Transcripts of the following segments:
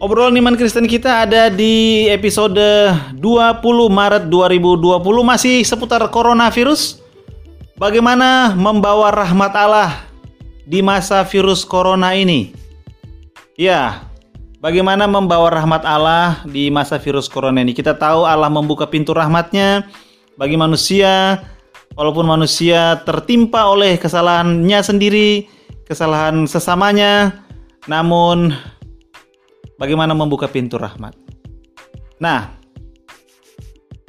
Obrolan iman Kristen kita ada di episode 20 Maret 2020 masih seputar coronavirus. Bagaimana membawa rahmat Allah di masa virus corona ini? Ya, bagaimana membawa rahmat Allah di masa virus corona ini? Kita tahu Allah membuka pintu rahmatnya bagi manusia, walaupun manusia tertimpa oleh kesalahannya sendiri, kesalahan sesamanya, namun bagaimana membuka pintu rahmat. Nah,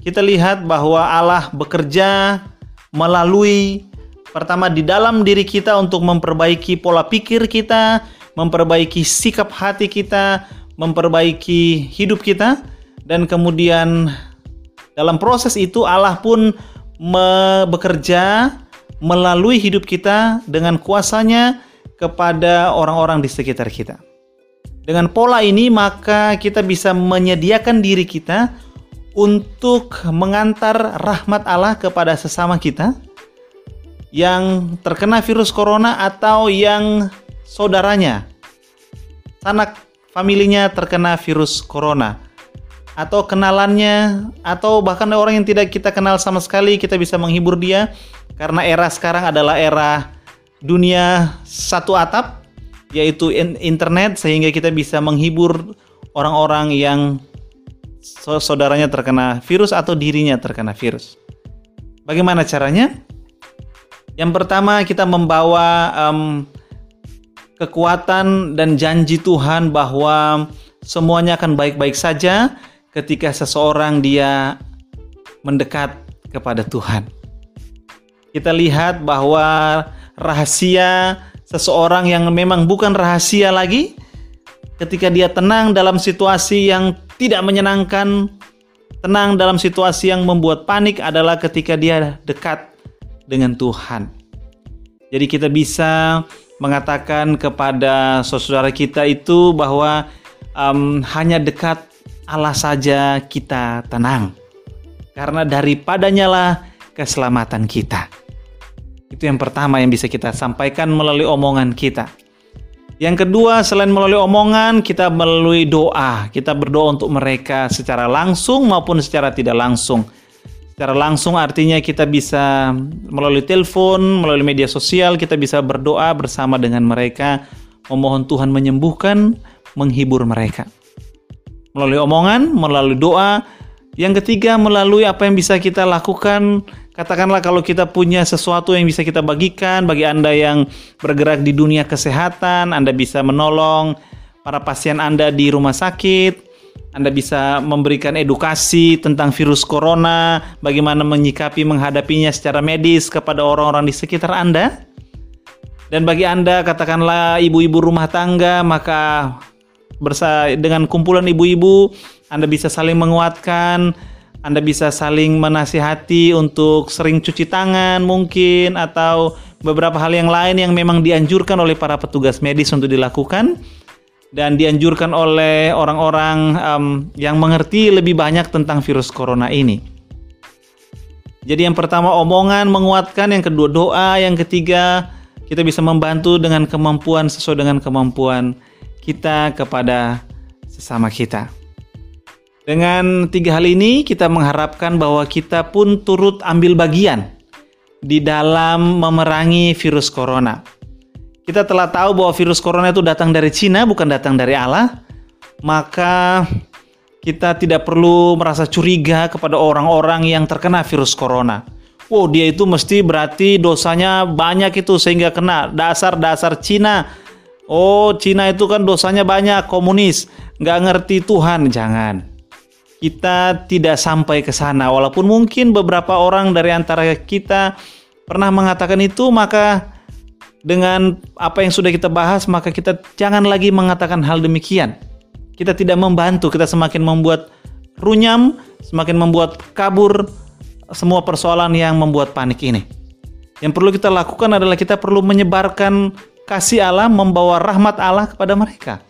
kita lihat bahwa Allah bekerja melalui pertama di dalam diri kita untuk memperbaiki pola pikir kita, memperbaiki sikap hati kita, memperbaiki hidup kita dan kemudian dalam proses itu Allah pun bekerja melalui hidup kita dengan kuasanya kepada orang-orang di sekitar kita. Dengan pola ini maka kita bisa menyediakan diri kita untuk mengantar rahmat Allah kepada sesama kita yang terkena virus corona atau yang saudaranya, sanak familinya terkena virus corona atau kenalannya atau bahkan orang yang tidak kita kenal sama sekali kita bisa menghibur dia karena era sekarang adalah era dunia satu atap yaitu internet sehingga kita bisa menghibur orang-orang yang saudaranya terkena virus atau dirinya terkena virus. Bagaimana caranya? Yang pertama kita membawa um, kekuatan dan janji Tuhan bahwa semuanya akan baik-baik saja ketika seseorang dia mendekat kepada Tuhan. Kita lihat bahwa rahasia seseorang yang memang bukan rahasia lagi ketika dia tenang dalam situasi yang tidak menyenangkan, tenang dalam situasi yang membuat panik adalah ketika dia dekat dengan Tuhan. Jadi kita bisa mengatakan kepada saudara kita itu bahwa um, hanya dekat Allah saja kita tenang. Karena daripadanya lah keselamatan kita. Itu yang pertama yang bisa kita sampaikan melalui omongan kita. Yang kedua, selain melalui omongan, kita melalui doa. Kita berdoa untuk mereka secara langsung maupun secara tidak langsung. Secara langsung artinya kita bisa melalui telepon, melalui media sosial, kita bisa berdoa bersama dengan mereka, memohon Tuhan menyembuhkan, menghibur mereka. Melalui omongan, melalui doa. Yang ketiga, melalui apa yang bisa kita lakukan Katakanlah kalau kita punya sesuatu yang bisa kita bagikan bagi Anda yang bergerak di dunia kesehatan, Anda bisa menolong para pasien Anda di rumah sakit, Anda bisa memberikan edukasi tentang virus corona, bagaimana menyikapi menghadapinya secara medis kepada orang-orang di sekitar Anda. Dan bagi Anda katakanlah ibu-ibu rumah tangga, maka bersa dengan kumpulan ibu-ibu Anda bisa saling menguatkan, anda bisa saling menasihati untuk sering cuci tangan mungkin atau beberapa hal yang lain yang memang dianjurkan oleh para petugas medis untuk dilakukan dan dianjurkan oleh orang-orang um, yang mengerti lebih banyak tentang virus corona ini. Jadi yang pertama omongan menguatkan, yang kedua doa, yang ketiga kita bisa membantu dengan kemampuan sesuai dengan kemampuan kita kepada sesama kita. Dengan tiga hal ini kita mengharapkan bahwa kita pun turut ambil bagian di dalam memerangi virus corona. Kita telah tahu bahwa virus corona itu datang dari Cina bukan datang dari Allah. Maka kita tidak perlu merasa curiga kepada orang-orang yang terkena virus corona. Oh dia itu mesti berarti dosanya banyak itu sehingga kena dasar-dasar Cina. Oh Cina itu kan dosanya banyak komunis, nggak ngerti Tuhan jangan kita tidak sampai ke sana. Walaupun mungkin beberapa orang dari antara kita pernah mengatakan itu, maka dengan apa yang sudah kita bahas, maka kita jangan lagi mengatakan hal demikian. Kita tidak membantu, kita semakin membuat runyam, semakin membuat kabur semua persoalan yang membuat panik ini. Yang perlu kita lakukan adalah kita perlu menyebarkan kasih Allah, membawa rahmat Allah kepada mereka.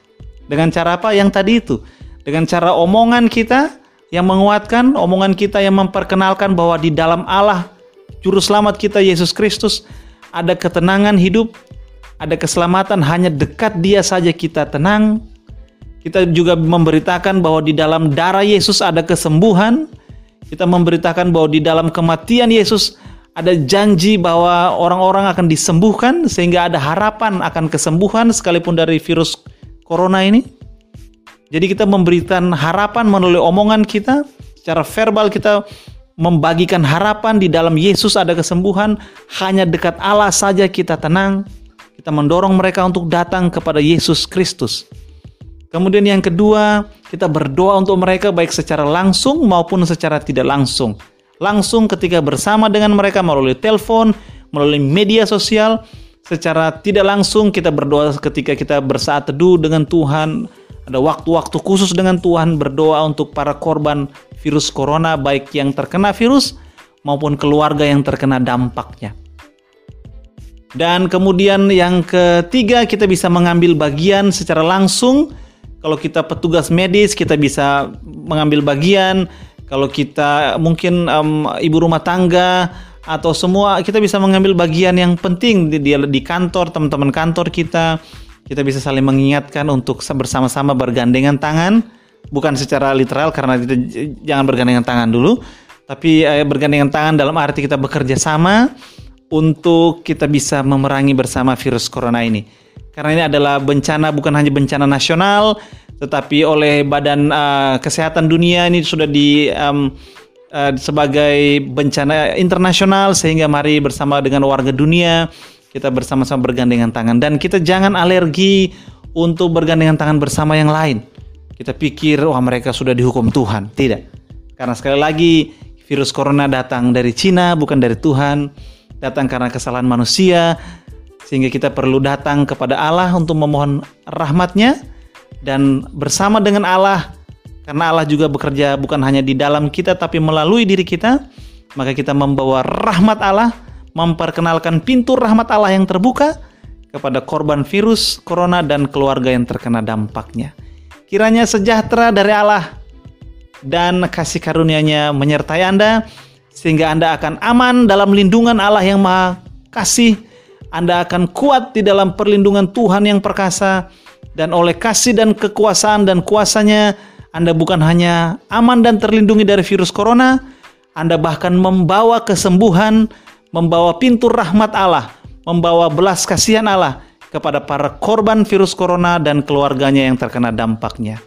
Dengan cara apa? Yang tadi itu. Dengan cara omongan kita, yang menguatkan, omongan kita yang memperkenalkan bahwa di dalam Allah, Juru Selamat kita Yesus Kristus, ada ketenangan hidup, ada keselamatan, hanya dekat dia saja kita tenang, Kita juga memberitakan bahwa di dalam darah Yesus ada kesembuhan. Kita memberitakan bahwa di dalam kematian Yesus ada janji bahwa orang-orang akan disembuhkan sehingga ada harapan akan kesembuhan sekalipun dari virus corona ini. Jadi kita memberikan harapan melalui omongan kita, secara verbal kita membagikan harapan di dalam Yesus ada kesembuhan, hanya dekat Allah saja kita tenang. Kita mendorong mereka untuk datang kepada Yesus Kristus. Kemudian yang kedua, kita berdoa untuk mereka baik secara langsung maupun secara tidak langsung. Langsung ketika bersama dengan mereka melalui telepon, melalui media sosial, secara tidak langsung kita berdoa ketika kita bersaat teduh dengan Tuhan, ada waktu-waktu khusus dengan Tuhan berdoa untuk para korban virus corona baik yang terkena virus maupun keluarga yang terkena dampaknya. Dan kemudian yang ketiga kita bisa mengambil bagian secara langsung kalau kita petugas medis, kita bisa mengambil bagian. Kalau kita mungkin um, ibu rumah tangga atau semua, kita bisa mengambil bagian yang penting di, di, di kantor, teman-teman kantor kita. Kita bisa saling mengingatkan untuk bersama-sama bergandengan tangan, bukan secara literal karena kita jangan bergandengan tangan dulu, tapi eh, bergandengan tangan dalam arti kita bekerja sama untuk kita bisa memerangi bersama virus corona ini. Karena ini adalah bencana bukan hanya bencana nasional, tetapi oleh Badan uh, Kesehatan Dunia ini sudah di um, uh, sebagai bencana internasional sehingga mari bersama dengan warga dunia kita bersama-sama bergandengan tangan dan kita jangan alergi untuk bergandengan tangan bersama yang lain. Kita pikir wah mereka sudah dihukum Tuhan. Tidak. Karena sekali lagi virus corona datang dari Cina bukan dari Tuhan, datang karena kesalahan manusia sehingga kita perlu datang kepada Allah untuk memohon rahmatnya dan bersama dengan Allah karena Allah juga bekerja bukan hanya di dalam kita tapi melalui diri kita maka kita membawa rahmat Allah memperkenalkan pintu rahmat Allah yang terbuka kepada korban virus corona dan keluarga yang terkena dampaknya. Kiranya sejahtera dari Allah dan kasih karunia-Nya menyertai Anda sehingga Anda akan aman dalam lindungan Allah yang Maha Kasih. Anda akan kuat di dalam perlindungan Tuhan yang perkasa dan oleh kasih dan kekuasaan dan kuasanya Anda bukan hanya aman dan terlindungi dari virus corona, Anda bahkan membawa kesembuhan, membawa pintu rahmat Allah, membawa belas kasihan Allah kepada para korban virus corona dan keluarganya yang terkena dampaknya.